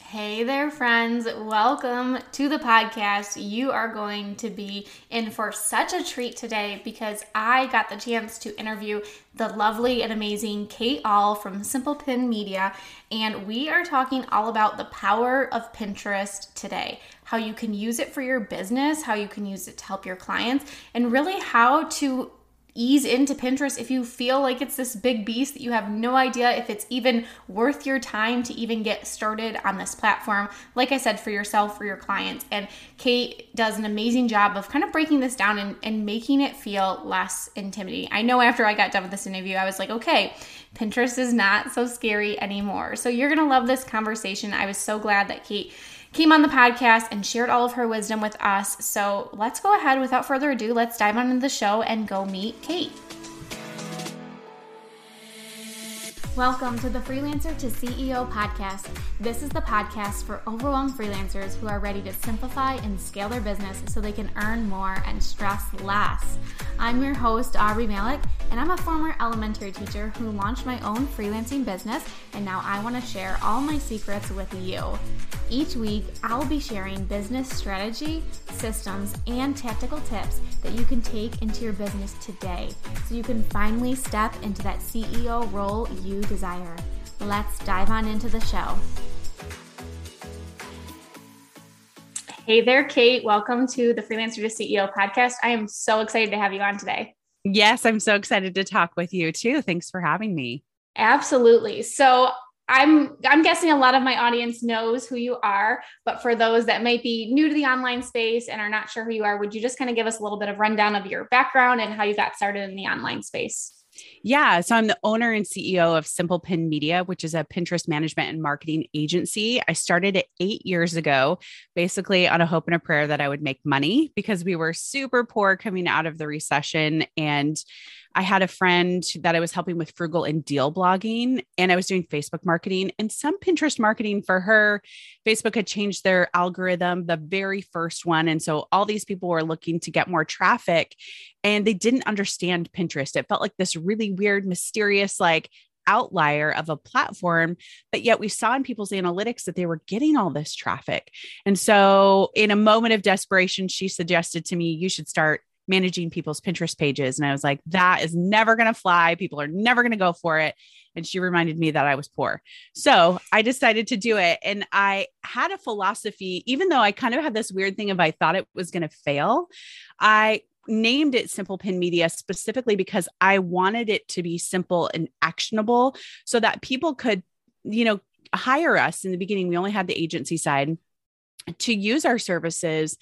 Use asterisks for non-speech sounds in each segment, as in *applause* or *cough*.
Hey there, friends. Welcome to the podcast. You are going to be in for such a treat today because I got the chance to interview the lovely and amazing Kate Ahl from Simple Pin Media, and we are talking all about the power of Pinterest today. How you can use it for your business, how you can use it to help your clients, and really how to ease into Pinterest if you feel like it's this big beast that you have no idea if it's even worth your time to even get started on this platform. Like I said, for yourself, for your clients. And Kate does an amazing job of kind of breaking this down and, and making it feel less intimidating. I know after I got done with this interview, I was like, okay, Pinterest is not so scary anymore. So you're going to love this conversation. I was so glad that Kate came on the podcast and shared all of her wisdom with us. So let's go ahead without further ado. Let's dive on into the show and go meet Kate. Welcome to the Freelancer to CEO podcast. This is the podcast for overwhelmed freelancers who are ready to simplify and scale their business so they can earn more and stress less. I'm your host, Aubree Malick, and I'm a former elementary teacher who launched my own freelancing business, and now I want to share all my secrets with you. Each week, I'll be sharing business strategy, systems, and tactical tips that you can take into your business today so you can finally step into that CEO role you desire. Let's dive on into the show. Hey there, Kate. Welcome to the Freelancer to CEO podcast. I am so excited to have you on today. Yes, I'm so excited to talk with you too. Thanks for having me. Absolutely. So, I'm I'm guessing a lot of my audience knows who you are, but for those that might be new to the online space and are not sure who you are, would you just kind of give us a little bit of rundown of your background and how you got started in the online space? Yeah. So I'm the owner and CEO of Simple Pin Media, which is a Pinterest management and marketing agency. I started it eight years ago, basically on a hope and a prayer that I would make money because we were super poor coming out of the recession. And I had a friend that I was helping with frugal and deal blogging, and I was doing Facebook marketing and some Pinterest marketing for her. Facebook had changed their algorithm, the very first one. And so all these people were looking to get more traffic and they didn't understand Pinterest. It felt like this really weird, mysterious, like, outlier of a platform, but yet we saw in people's analytics that they were getting all this traffic. And so, in a moment of desperation, she suggested to me, You should start managing people's Pinterest pages. And I was like, that is never going to fly. People are never going to go for it. And she reminded me that I was poor. So I decided to do it. And I had a philosophy, even though I kind of had this weird thing of I thought it was going to fail, I named it Simple Pin Media specifically because I wanted it to be simple and actionable so that people could, you know, hire us in the beginning. We only had the agency side to use our services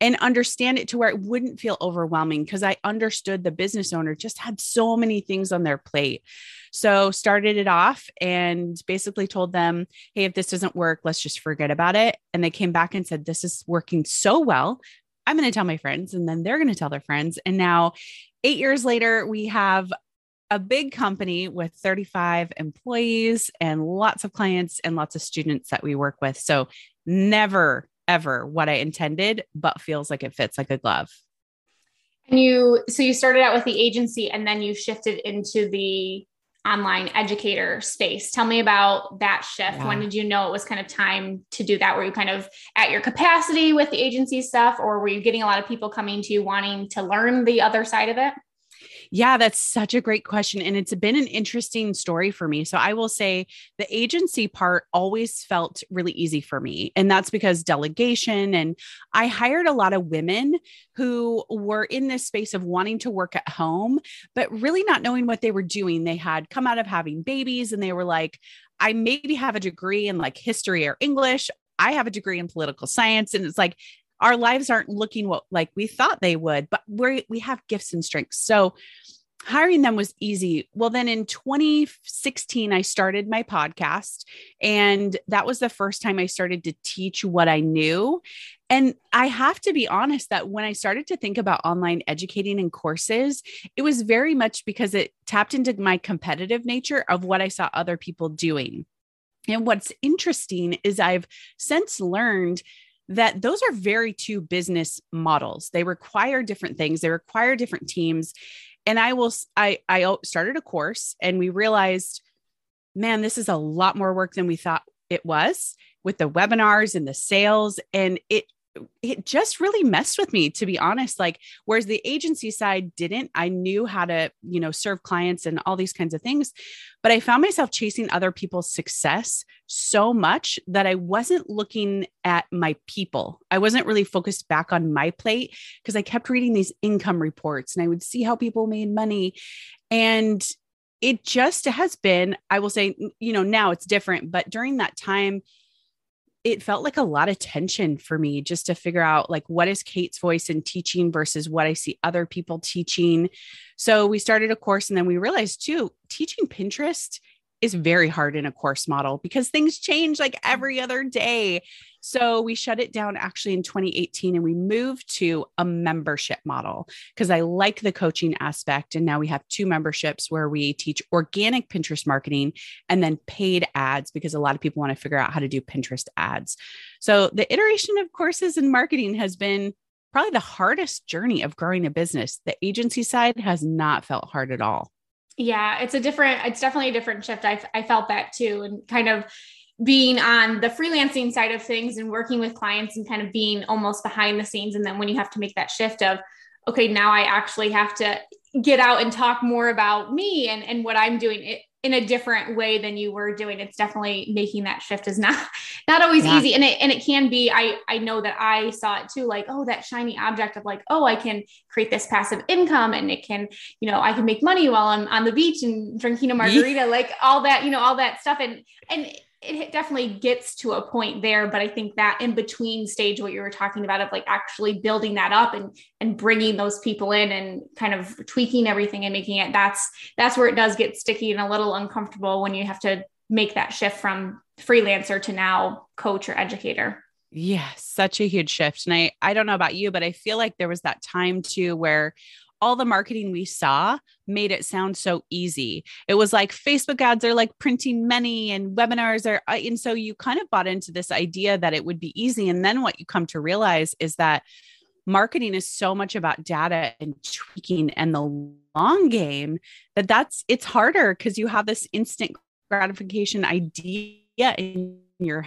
and understand it to where it wouldn't feel overwhelming because I understood the business owner just had so many things on their plate. So started it off and basically told them, "Hey, if this doesn't work, let's just forget about it." And they came back and said, "This is working so well. I'm going to tell my friends and then they're going to tell their friends." And now 8 years later, we have a big company with 35 employees and lots of clients and lots of students that we work with. So never ever what I intended, but feels like it fits like a glove. And you, so you started out with the agency and then you shifted into the online educator space. Tell me about that shift. Yeah. When did you know it was kind of time to do that? Were you kind of at your capacity with the agency stuff, or were you getting a lot of people coming to you wanting to learn the other side of it? Yeah, that's such a great question. And it's been an interesting story for me. So I will say the agency part always felt really easy for me. And that's because delegation. And I hired a lot of women who were in this space of wanting to work at home, but really not knowing what they were doing. They had come out of having babies and they were like, I maybe have a degree in like history or English. I have a degree in political science. And it's like our lives aren't looking what like we thought they would, but we we have gifts and strengths. So hiring them was easy. Well, then in 2016, I started my podcast, and that was the first time I started to teach what I knew. And I have to be honest that when I started to think about online educating and courses, it was very much because it tapped into my competitive nature of what I saw other people doing. And what's interesting is I've since learned that those are very two business models. They require different things, they require different teams and I will, I, I started a course and we realized, man, this is a lot more work than we thought it was with the webinars and the sales. And it it just really messed with me to be honest like whereas the agency side didn't. I knew how to you know serve clients and all these kinds of things but i found myself chasing other people's success so much that i wasn't looking at my people. I wasn't really focused back on my plate because i kept reading these income reports and i would see how people made money. And it just has been i will say you know now it's different but during that time it felt like a lot of tension for me just to figure out like what is Kate's voice in teaching versus what I see other people teaching. So we started a course and then we realized too, teaching Pinterest is very hard in a course model because things change like mm. every other day. So we shut it down actually in 2018 and we moved to a membership model because I like the coaching aspect. And now we have two memberships where we teach organic Pinterest marketing and then paid ads because a lot of people want to figure out how to do Pinterest ads. So the iteration of courses and marketing has been probably the hardest journey of growing a business. The agency side has not felt hard at all. Yeah, it's a different, it's definitely a different shift. I, I felt that too. And kind of being on the freelancing side of things and working with clients and kind of being almost behind the scenes. And then when you have to make that shift of, okay, now I actually have to get out and talk more about me and, and what I'm doing it in a different way than you were doing. It's definitely making that shift is not, *laughs* not always yeah. easy. And it, and it can be, I, I know that I saw it too, like, oh, that shiny object of like, oh, I can create this passive income and it can, you know, I can make money while I'm on the beach and drinking a margarita, like all that, you know, all that stuff. And, and it definitely gets to a point there but i think that in between stage what you were talking about of like actually building that up and and bringing those people in and kind of tweaking everything and making it that's that's where it does get sticky and a little uncomfortable when you have to make that shift from freelancer to now coach or educator. Yeah such a huge shift. And i i don't know about you but i feel like there was that time too where all the marketing we saw made it sound so easy. It was like Facebook ads are like printing money and webinars are, uh, and so you kind of bought into this idea that it would be easy. And then what you come to realize is that marketing is so much about data and tweaking and the long game that that's it's harder because you have this instant gratification idea in your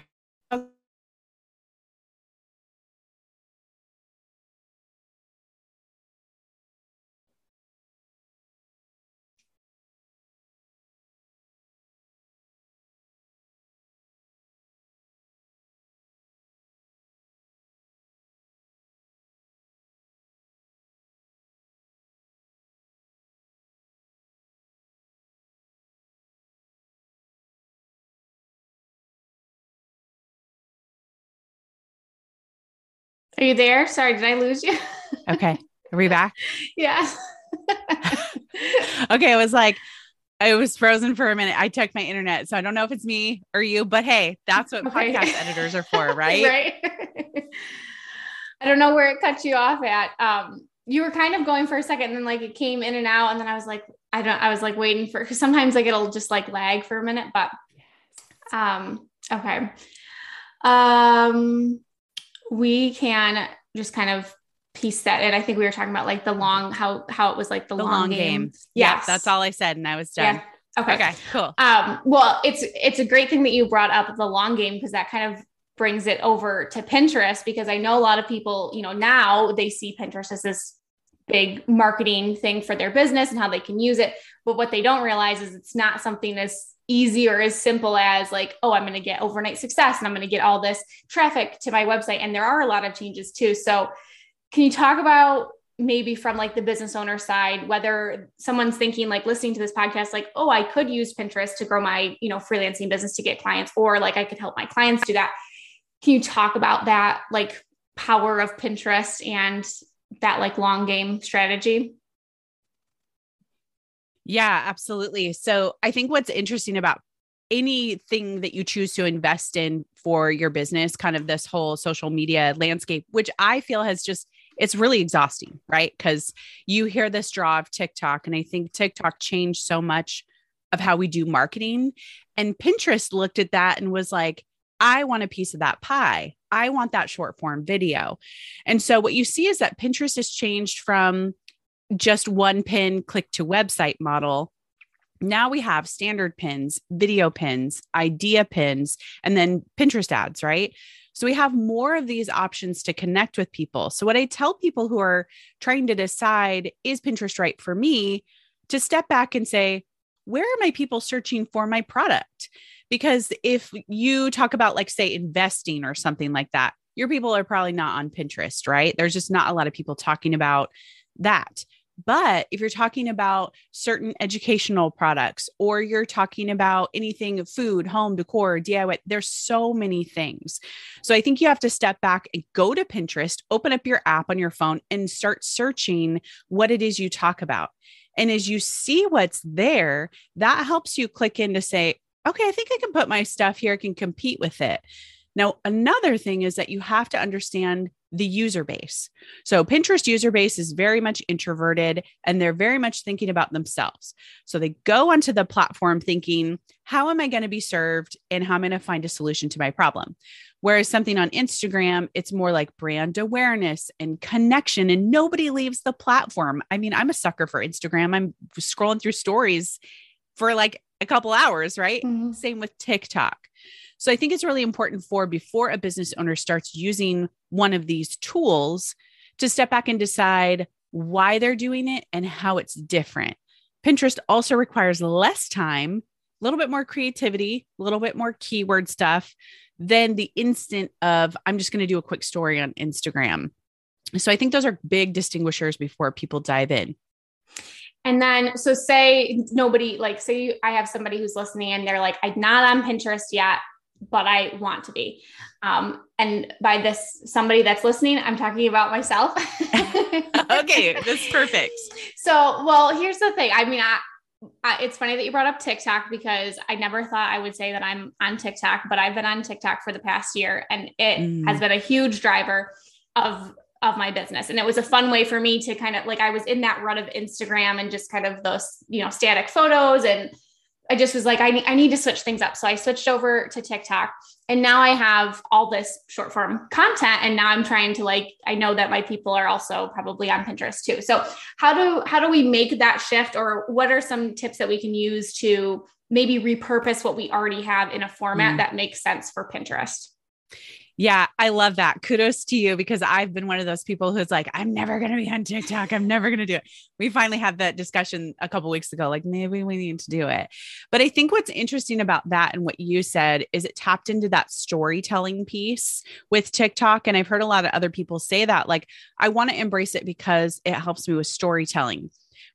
Are you there? Sorry, did I lose you? *laughs* okay. Are we back? yeah. *laughs* okay. It was like, I was frozen for a minute. I checked my internet. So I don't know if it's me or you, but hey, that's what okay. podcast editors are for, *laughs* right? right. I don't know where it cut you off at. Um, you were kind of going for a second and then like it came in and out. And then I was like, I don't, I was like waiting for, cause sometimes like it'll just like lag for a minute, but, um, okay. Um, we can just kind of piece that and I think we were talking about like the long how how it was like the, the long, long, game. game. Yeah, that's all I said and I was done. Yeah. Okay. Okay, cool. Um, well, it's it's a great thing that you brought up the long game because that kind of brings it over to Pinterest because I know a lot of people, you know, now they see Pinterest as this big marketing thing for their business and how they can use it. But what they don't realize is it's not something as easy or as simple as like, oh, I'm going to get overnight success and I'm going to get all this traffic to my website. And there are a lot of changes too. So, can you talk about maybe from like the business owner side whether someone's thinking like listening to this podcast like oh i could use pinterest to grow my you know freelancing business to get clients or like i could help my clients do that can you talk about that like power of pinterest and that like long game strategy yeah absolutely so i think what's interesting about anything that you choose to invest in for your business kind of this whole social media landscape which i feel has just it's really exhausting, right? Because you hear this draw of TikTok, and I think TikTok changed so much of how we do marketing. And Pinterest looked at that and was like, I want a piece of that pie. I want that short form video. And so what you see is that Pinterest has changed from just one pin click to website model. Now we have standard pins, video pins, idea pins, and then Pinterest ads, right? So we have more of these options to connect with people. So, what I tell people who are trying to decide, is Pinterest right for me, to step back and say, where are my people searching for my product? Because if you talk about, like, say, investing or something like that, your people are probably not on Pinterest, right? There's just not a lot of people talking about that. But if you're talking about certain educational products or you're talking about anything of food, home, decor, DIY, there's so many things. So I think you have to step back and go to Pinterest, open up your app on your phone and start searching what it is you talk about. And as you see what's there, that helps you click in to say, okay, I think I can put my stuff here, I can compete with it. Now, another thing is that you have to understand the user base. So Pinterest user base is very much introverted and they're very much thinking about themselves. So they go onto the platform thinking, how am I going to be served and how am I going to find a solution to my problem? Whereas something on Instagram, it's more like brand awareness and connection, and nobody leaves the platform. I mean, I'm a sucker for Instagram. I'm scrolling through stories for like a couple hours, right? Mm-hmm. Same with TikTok. So I think it's really important for before a business owner starts using one of these tools to step back and decide why they're doing it and how it's different. Pinterest also requires less time, a little bit more creativity, a little bit more keyword stuff than the instant of, I'm just going to do a quick story on Instagram. So I think those are big distinguishers before people dive in. And then, so say nobody, like, say I have somebody who's listening and they're like, I'm not on Pinterest yet but I want to be. Um, and by this, somebody that's listening, I'm talking about myself. *laughs* okay, that's perfect. So, well, here's the thing. I mean, I, I, it's funny that you brought up TikTok because I never thought I would say that I'm on TikTok, but I've been on TikTok for the past year, and it mm. has been a huge driver of of my business and it was a fun way for me to kind of like i was in that rut of instagram and just kind of those you know static photos and I just was like, I need, I need to switch things up. So I switched over to TikTok and now I have all this short form content. And now I'm trying to like, I know that my people are also probably on Pinterest too. So how do, how do we make that shift or what are some tips that we can use to maybe repurpose what we already have in a format mm. that makes sense for Pinterest? Yeah, I love that. Kudos to you because I've been one of those people who's like, I'm never going to be on TikTok. I'm never going to do it. We finally had that discussion a couple weeks ago, like maybe we need to do it. But I think what's interesting about that and what you said is it tapped into that storytelling piece with TikTok. And I've heard a lot of other people say that, like, I want to embrace it because it helps me with storytelling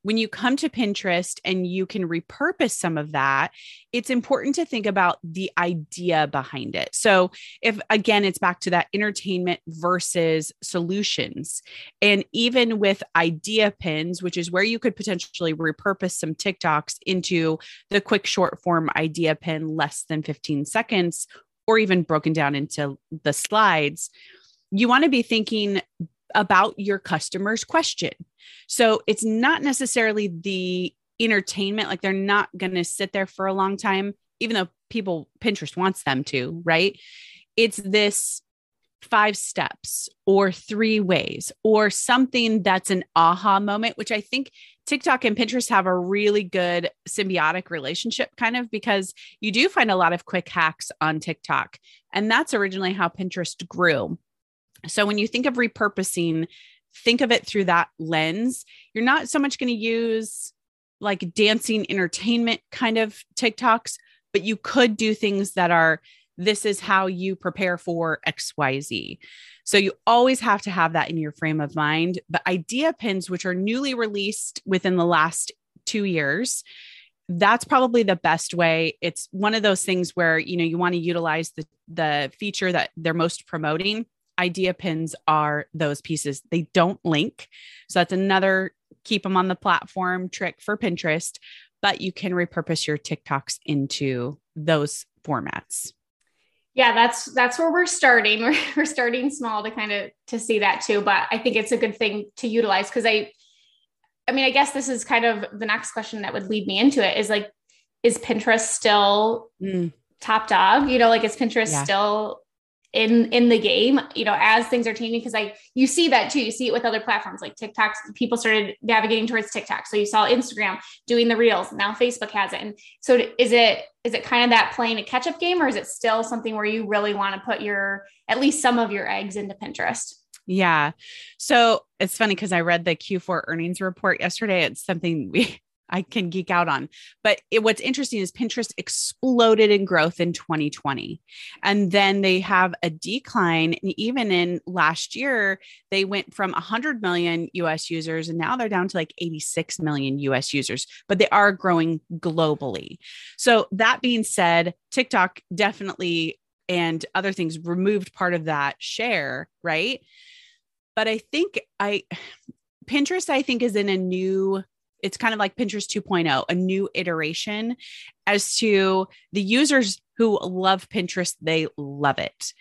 when you come to Pinterest and you can repurpose some of that, it's important to think about the idea behind it. So, if again, it's back to that entertainment versus solutions. And even with idea pins, which is where you could potentially repurpose some TikToks into the quick short form idea pin, less than 15 seconds, or even broken down into the slides, you want to be thinking about your customer's question. So it's not necessarily the entertainment, like they're not going to sit there for a long time, even though people, Pinterest wants them to, right? It's this five steps or three ways or something that's an aha moment, which I think TikTok and Pinterest have a really good symbiotic relationship, kind of because you do find a lot of quick hacks on TikTok. And that's originally how Pinterest grew. So when you think of repurposing, think of it through that lens. You're not so much going to use like dancing entertainment kind of TikToks, but you could do things that are this is how you prepare for XYZ. So you always have to have that in your frame of mind. But idea pins, which are newly released within the last two years, that's probably the best way. It's one of those things where, you know, you want to utilize the, the feature that they're most promoting. Idea pins are those pieces. They don't link. So that's another keep them on the platform trick for Pinterest, but you can repurpose your TikToks into those formats. Yeah, that's that's where we're starting. *laughs* We're, we're starting small to kind of to see that too, but I think it's a good thing to utilize because I I mean, I guess this is kind of the next question that would lead me into it is like, is Pinterest still mm. top dog? You know, like is Pinterest yeah. still in in the game you know as things are changing because i you see that too. You see it with other platforms like tiktok. People started navigating towards tiktok. So you saw instagram doing the reels. Now facebook has it. And so is it is it kind of that playing a catch up game or is it still something where you really want to put your at least some of your eggs into pinterest? Yeah. So it's funny because I read the Q4 earnings report yesterday. It's something we I can geek out on. But it, what's interesting is Pinterest exploded in growth in 2020. And then they have a decline. And even in last year, they went from 100 million US users and now they're down to like 86 million US users, but they are growing globally. So, that being said, TikTok definitely and other things removed part of that share, right? but I think I *sighs* Pinterest I think is in a new it's kind of like Pinterest 2.0, a new iteration as to the users who love Pinterest, they love it.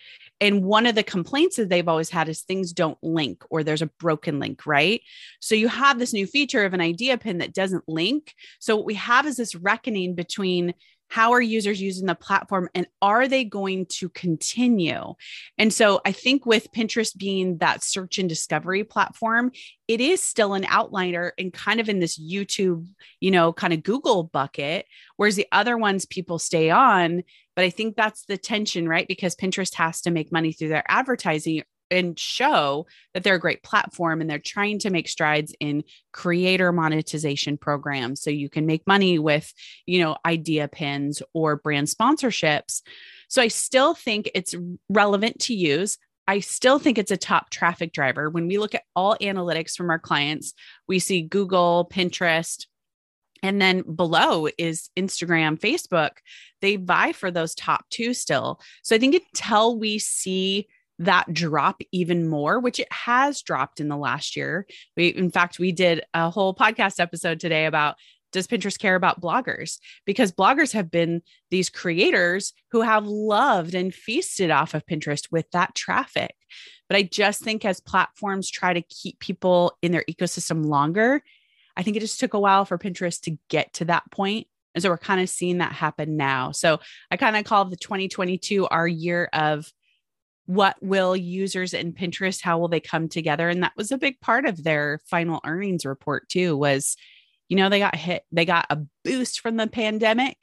And one of the complaints that they've always had is things don't link or there's a broken link, right? So you have this new feature of an idea pin that doesn't link. So what we have is this reckoning between how are users using the platform and are they going to continue? And so i think with pinterest being that search and discovery platform it is still an outliner and kind of in this youtube you know kind of google bucket whereas the other ones people stay on. But i think that's the tension right? Because pinterest has to make money through their advertising and show that they're a great platform and they're trying to make strides in creator monetization programs so you can make money with you know idea pins or brand sponsorships so i still think it's relevant to use I still think it's a top traffic driver. When we look at all analytics from our clients, we see Google, Pinterest, and then below is Instagram, Facebook. They vie for those top two still. So I think until we see that drop even more, which it has dropped in the last year. We, in fact, we did a whole podcast episode today about does Pinterest care about bloggers? Because bloggers have been these creators who have loved and feasted off of Pinterest with that traffic. But I just think as platforms try to keep people in their ecosystem longer, I think it just took a while for Pinterest to get to that point. And so we're kind of seeing that happen now. So I kind of call the 2022 our year of what will users in Pinterest, how will they come together? And that was a big part of their final earnings report too, was, you know, they got hit, they got a boost from the pandemic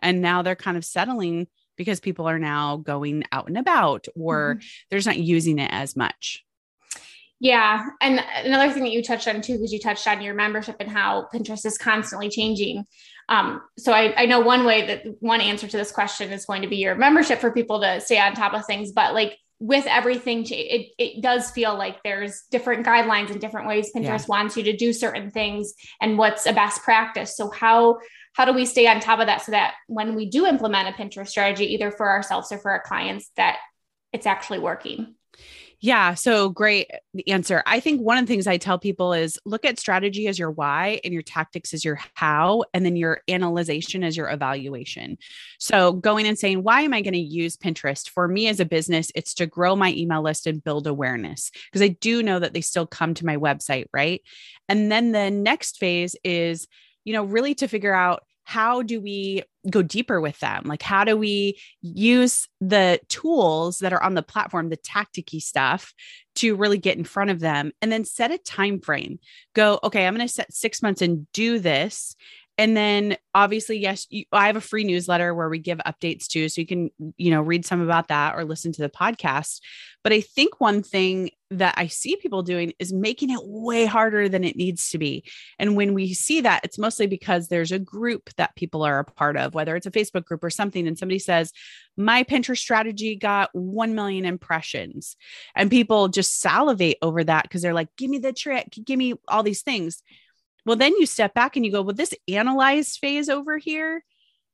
and now they're kind of settling because people are now going out and about or mm-hmm. they're just not using it as much. Yeah. And another thing that you touched on too, because you touched on your membership and how Pinterest is constantly changing. Um, so I, I know one way that one answer to this question is going to be your membership for people to stay on top of things, but like with everything it, it does feel like there's different guidelines and different ways pinterest yeah. wants you to do certain things and what's a best practice so how how do we stay on top of that so that when we do implement a pinterest strategy either for ourselves or for our clients that it's actually working yeah. So great answer. I think one of the things I tell people is look at strategy as your why and your tactics as your how, and then your analyzation as your evaluation. So going and saying, why am I going to use Pinterest? For me as a business, it's to grow my email list and build awareness because I do know that they still come to my website. Right. And then the next phase is, you know, really to figure out how do we go deeper with them? Like how do we use the tools that are on the platform the tacticy stuff to really get in front of them and then set a time frame? Go okay i'm going to set 6 months and do this and then obviously yes you, i have a free newsletter where we give updates too. So you can you know read some about that or listen to the podcast. But i think one thing that i see people doing is making it way harder than it needs to be. And when we see that it's mostly because there's a group that people are a part of whether it's a facebook group or something and somebody says my pinterest strategy got 1 million impressions. And people just salivate over that because they're like give me the trick give me all these things well, then you step back and you go, well, this analyze phase over here,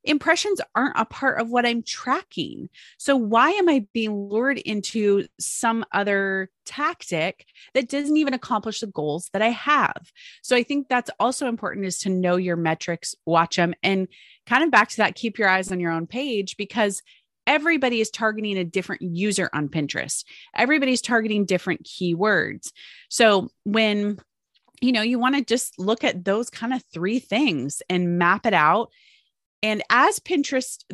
impressions aren't a part of what I'm tracking. So why am I being lured into some other tactic that doesn't even accomplish the goals that I have? So I think that's also important is to know your metrics, watch them, and kind of back to that, keep your eyes on your own page because everybody is targeting a different user on Pinterest. Everybody's targeting different keywords. So when you know, you want to just look at those kind of three things and map it out. And as Pinterest,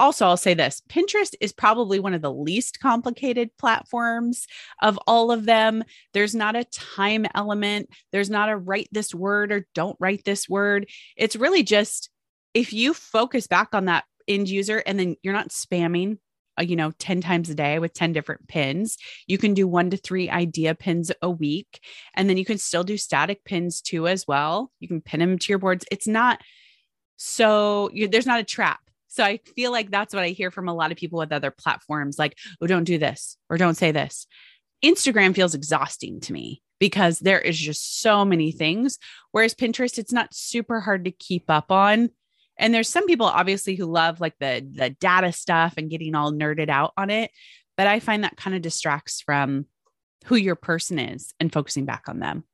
also, I'll say this Pinterest is probably one of the least complicated platforms of all of them. There's not a time element, there's not a write this word or don't write this word. It's really just if you focus back on that end user and then you're not spamming Uh, you know 10 times a day with 10 different pins. You can do one to three idea pins a week and then you can still do static pins too as well. You can pin them to your boards. It's not so you, there's not a trap. So i feel like that's what i hear from a lot of people with other platforms like oh don't do this or don't say this. Instagram feels exhausting to me because there is just so many things whereas pinterest it's not super hard to keep up on and there's some people obviously who love like the the data stuff and getting all nerded out on it but i find that kind of distracts from who your person is and focusing back on them.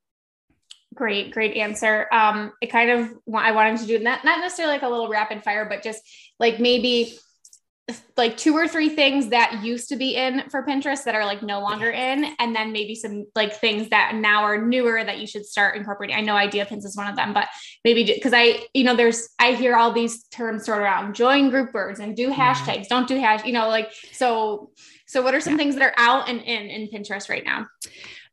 Great great answer. Um it kind of i wanted to do not not necessarily like a little rapid fire but just like maybe like two or three things that used to be in for Pinterest that are like no longer in, and then maybe some like things that now are newer that you should start incorporating. I know idea pins is one of them, but maybe because I, you know, there's I hear all these terms sort of around join group boards and do hashtags, don't do hash, you know, like so. So what are some yeah. things that are out and in in Pinterest right now?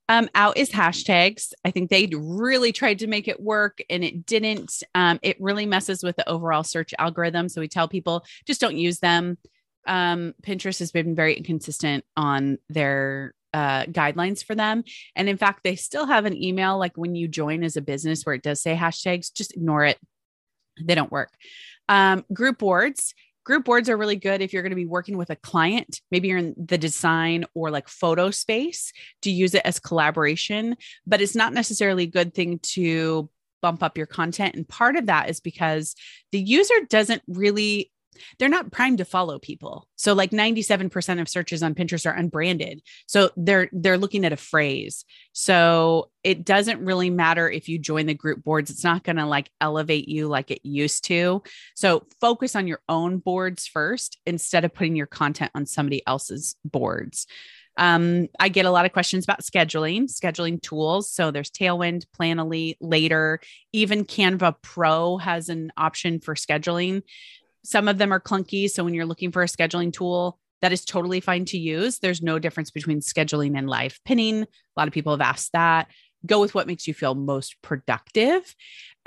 Um, out is hashtags. I think they really tried to make it work and it didn't. Um, it really messes with the overall search algorithm. So we tell people just don't use them. Um, Pinterest has been very inconsistent on their uh, guidelines for them. And in fact, they still have an email like when you join as a business where it does say hashtags, just ignore it. They don't work. Um, group boards group boards are really good if you're going to be working with a client. Maybe you're in the design or like photo space to use it as collaboration but it's not necessarily a good thing to bump up your content. And part of that is because the user doesn't really they're not primed to follow people. So like 97% of searches on Pinterest are unbranded. So they're they're looking at a phrase. So it doesn't really matter if you join the group boards. It's not going to like elevate you like it used to. So focus on your own boards first instead of putting your content on somebody else's boards. Um, I get a lot of questions about scheduling, scheduling tools. So there's Tailwind, Planoly, Later, even Canva Pro has an option for scheduling. Some of them are clunky. So when you're looking for a scheduling tool, that is totally fine to use. There's no difference between scheduling and live pinning. A lot of people have asked that. Go with what makes you feel most productive.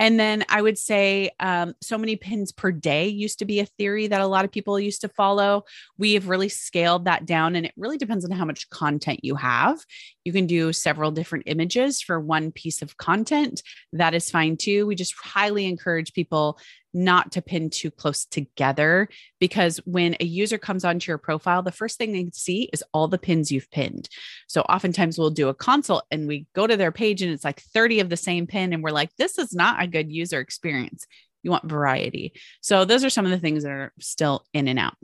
And then I would say um, so many pins per day used to be a theory that a lot of people used to follow. We have really scaled that down, and it really depends on how much content you have. You can do several different images for one piece of content. That is fine too. We just highly encourage people not to pin too close together because when a user comes onto your profile, the first thing they see is all the pins you've pinned. So oftentimes we'll do a consult and we go to their page and it's like 30 of the same pin. And we're like, this is not a good user experience. You want variety. So those are some of the things that are still in and out.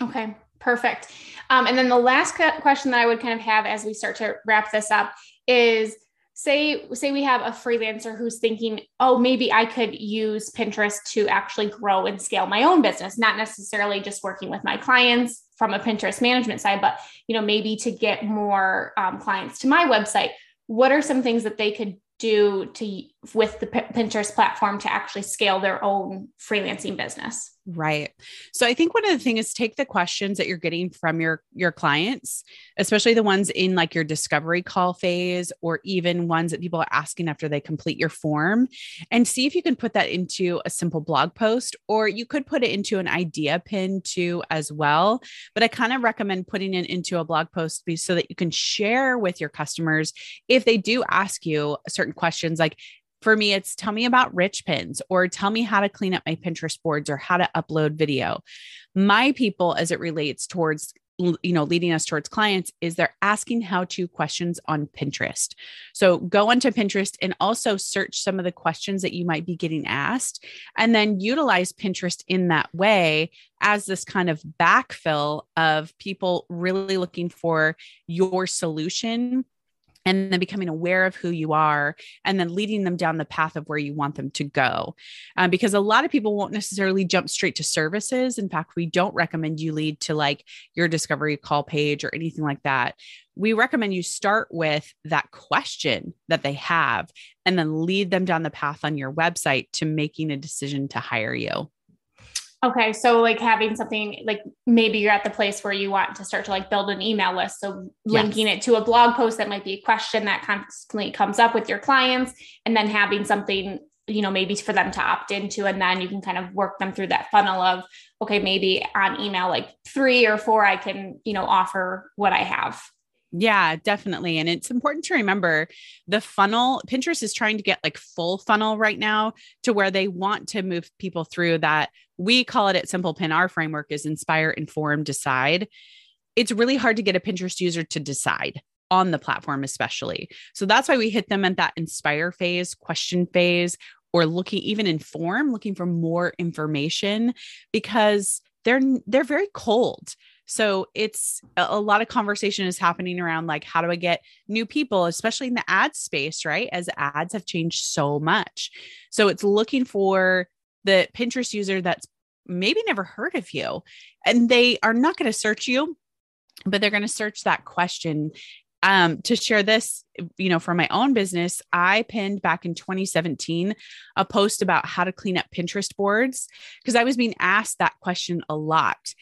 Okay. Perfect. Um, and then the last question that I would kind of have as we start to wrap this up is say say we have a freelancer who's thinking oh maybe i could use pinterest to actually grow and scale my own business not necessarily just working with my clients from a pinterest management side but you know maybe to get more um, clients to my website what are some things that they could do to with the Pinterest platform to actually scale their own freelancing business. Right. So I think one of the things is take the questions that you're getting from your your clients, especially the ones in like your discovery call phase or even ones that people are asking after they complete your form and see if you can put that into a simple blog post or you could put it into an idea pin too as well. But I kind of recommend putting it into a blog post so that you can share with your customers if they do ask you certain questions like for me, it's tell me about rich pins or tell me how to clean up my Pinterest boards or how to upload video. My people, as it relates towards you know leading us towards clients is they're asking how to questions on pinterest so go onto pinterest and also search some of the questions that you might be getting asked and then utilize pinterest in that way as this kind of backfill of people really looking for your solution and then becoming aware of who you are and then leading them down the path of where you want them to go. Um, because a lot of people won't necessarily jump straight to services. In fact we don't recommend you lead to like your discovery call page or anything like that. We recommend you start with that question that they have and then lead them down the path on your website to making a decision to hire you Okay. So like having something like maybe you're at the place where you want to start to like build an email list. So linking yes. it to a blog post that might be a question that constantly comes up with your clients and then having something, you know, maybe for them to opt into. And then you can kind of work them through that funnel of, okay, maybe on email, like three or four, I can, you know, offer what I have. Yeah, definitely. And it's important to remember the funnel. Pinterest is trying to get like full funnel right now to where they want to move people through that. We call it at Simple Pin. Our framework is inspire, inform, decide. It's really hard to get a Pinterest user to decide on the platform, especially. So that's why we hit them at that inspire phase, question phase, or looking even inform, looking for more information because they're they're very cold so it's a lot of conversation is happening around like, how do I get new people, especially in the ad space, right? As ads have changed so much. So it's looking for the Pinterest user that's maybe never heard of you and they are not going to search you, but they're going to search that question. Um, to share this, you know, for my own business, I pinned back in 2017 a post about how to clean up Pinterest boards because I was being asked that question a lot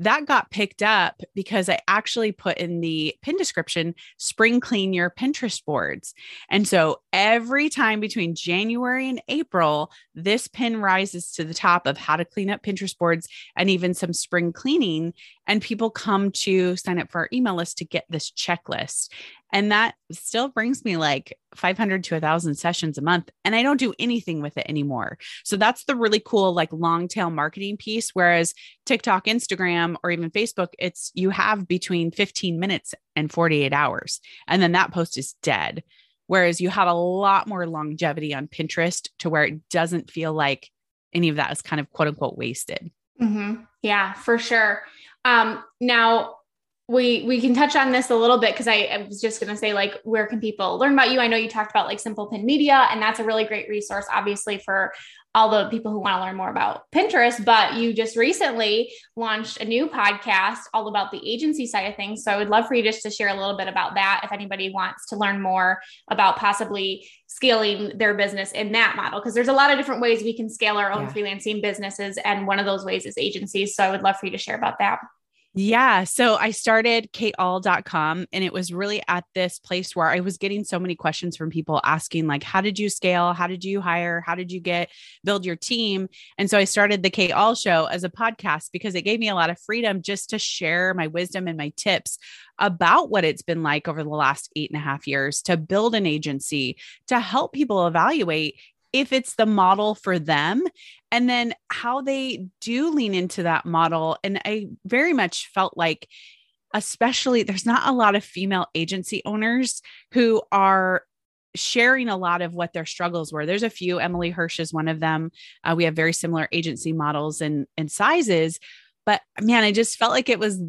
that got picked up because I actually put in the pin description spring clean your Pinterest boards. And so every time between January and April, this pin rises to the top of how to clean up Pinterest boards and even some spring cleaning. And people come to sign up for our email list to get this checklist. And that still brings me like 500 to 1,000 sessions a month. And I don't do anything with it anymore. So that's the really cool, like long tail marketing piece. Whereas TikTok, Instagram, or even Facebook, it's you have between 15 minutes and 48 hours. And then that post is dead. Whereas you have a lot more longevity on Pinterest to where it doesn't feel like any of that is kind of quote unquote wasted. Mm-hmm. Yeah, for sure. Um, now, we we can touch on this a little bit because I, I, was just going to say like where can people learn about you i know you talked about like simple pin media and that's a really great resource obviously for all the people who want to learn more about pinterest but you just recently launched a new podcast all about the agency side of things so i would love for you just to share a little bit about that if anybody wants to learn more about possibly scaling their business in that model because there's a lot of different ways we can scale our own yeah. freelancing businesses and one of those ways is agencies so i would love for you to share about that yeah. So I started kateahl.com and it was really at this place where I was getting so many questions from people asking, like, how did you scale? How did you hire? How did you get build your team? And so I started the Kate Ahl show as a podcast because it gave me a lot of freedom just to share my wisdom and my tips about what it's been like over the last eight and a half years to build an agency, to help people evaluate if it's the model for them and then how they do lean into that model. And i very much felt like especially there's not a lot of female agency owners who are sharing a lot of what their struggles were. There's a few. Emily hirsch is one of them. Uh, we have very similar agency models and and sizes. But man i just felt like it was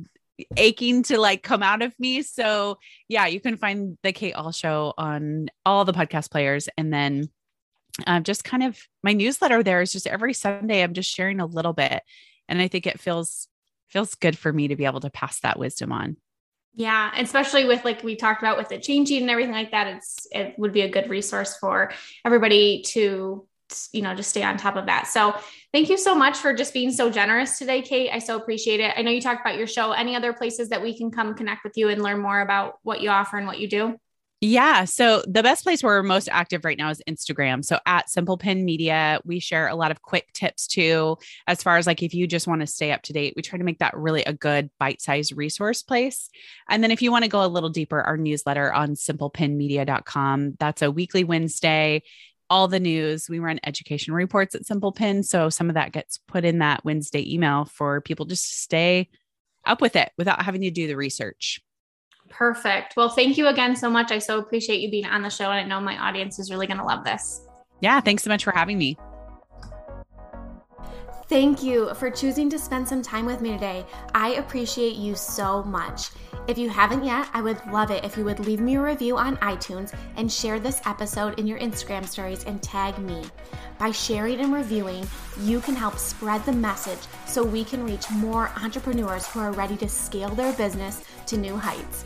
aching to like come out of me. So yeah you can find the kate ahl show on all the podcast players. And then um, just kind of my newsletter there is just every Sunday I'm just sharing a little bit. And I think it feels feels good for me to be able to pass that wisdom on. Yeah, especially with like we talked about with the changing and everything like that, it's it would be a good resource for everybody to you know just stay on top of that. So thank you so much for just being so generous today, Kate. I so appreciate it. I know you talked about your show. Any other places that we can come connect with you and learn more about what you offer and what you do? Yeah. So the best place where we're most active right now is Instagram. So at Simple Pin Media, we share a lot of quick tips too, as far as like if you just want to stay up to date, we try to make that really a good bite sized resource place. And then if you want to go a little deeper, our newsletter on simplepinmedia.com, that's a weekly Wednesday. All the news. We run education reports at Simple Pin. So some of that gets put in that Wednesday email for people just to stay up with it without having to do the research. Perfect. Well, thank you again so much. I so appreciate you being on the show, and I know my audience is really going to love this. Yeah. Thanks so much for having me. Thank you for choosing to spend some time with me today. I appreciate you so much. If you haven't yet, I would love it if you would leave me a review on iTunes and share this episode in your Instagram stories and tag me. By sharing and reviewing, you can help spread the message so we can reach more entrepreneurs who are ready to scale their business to new heights.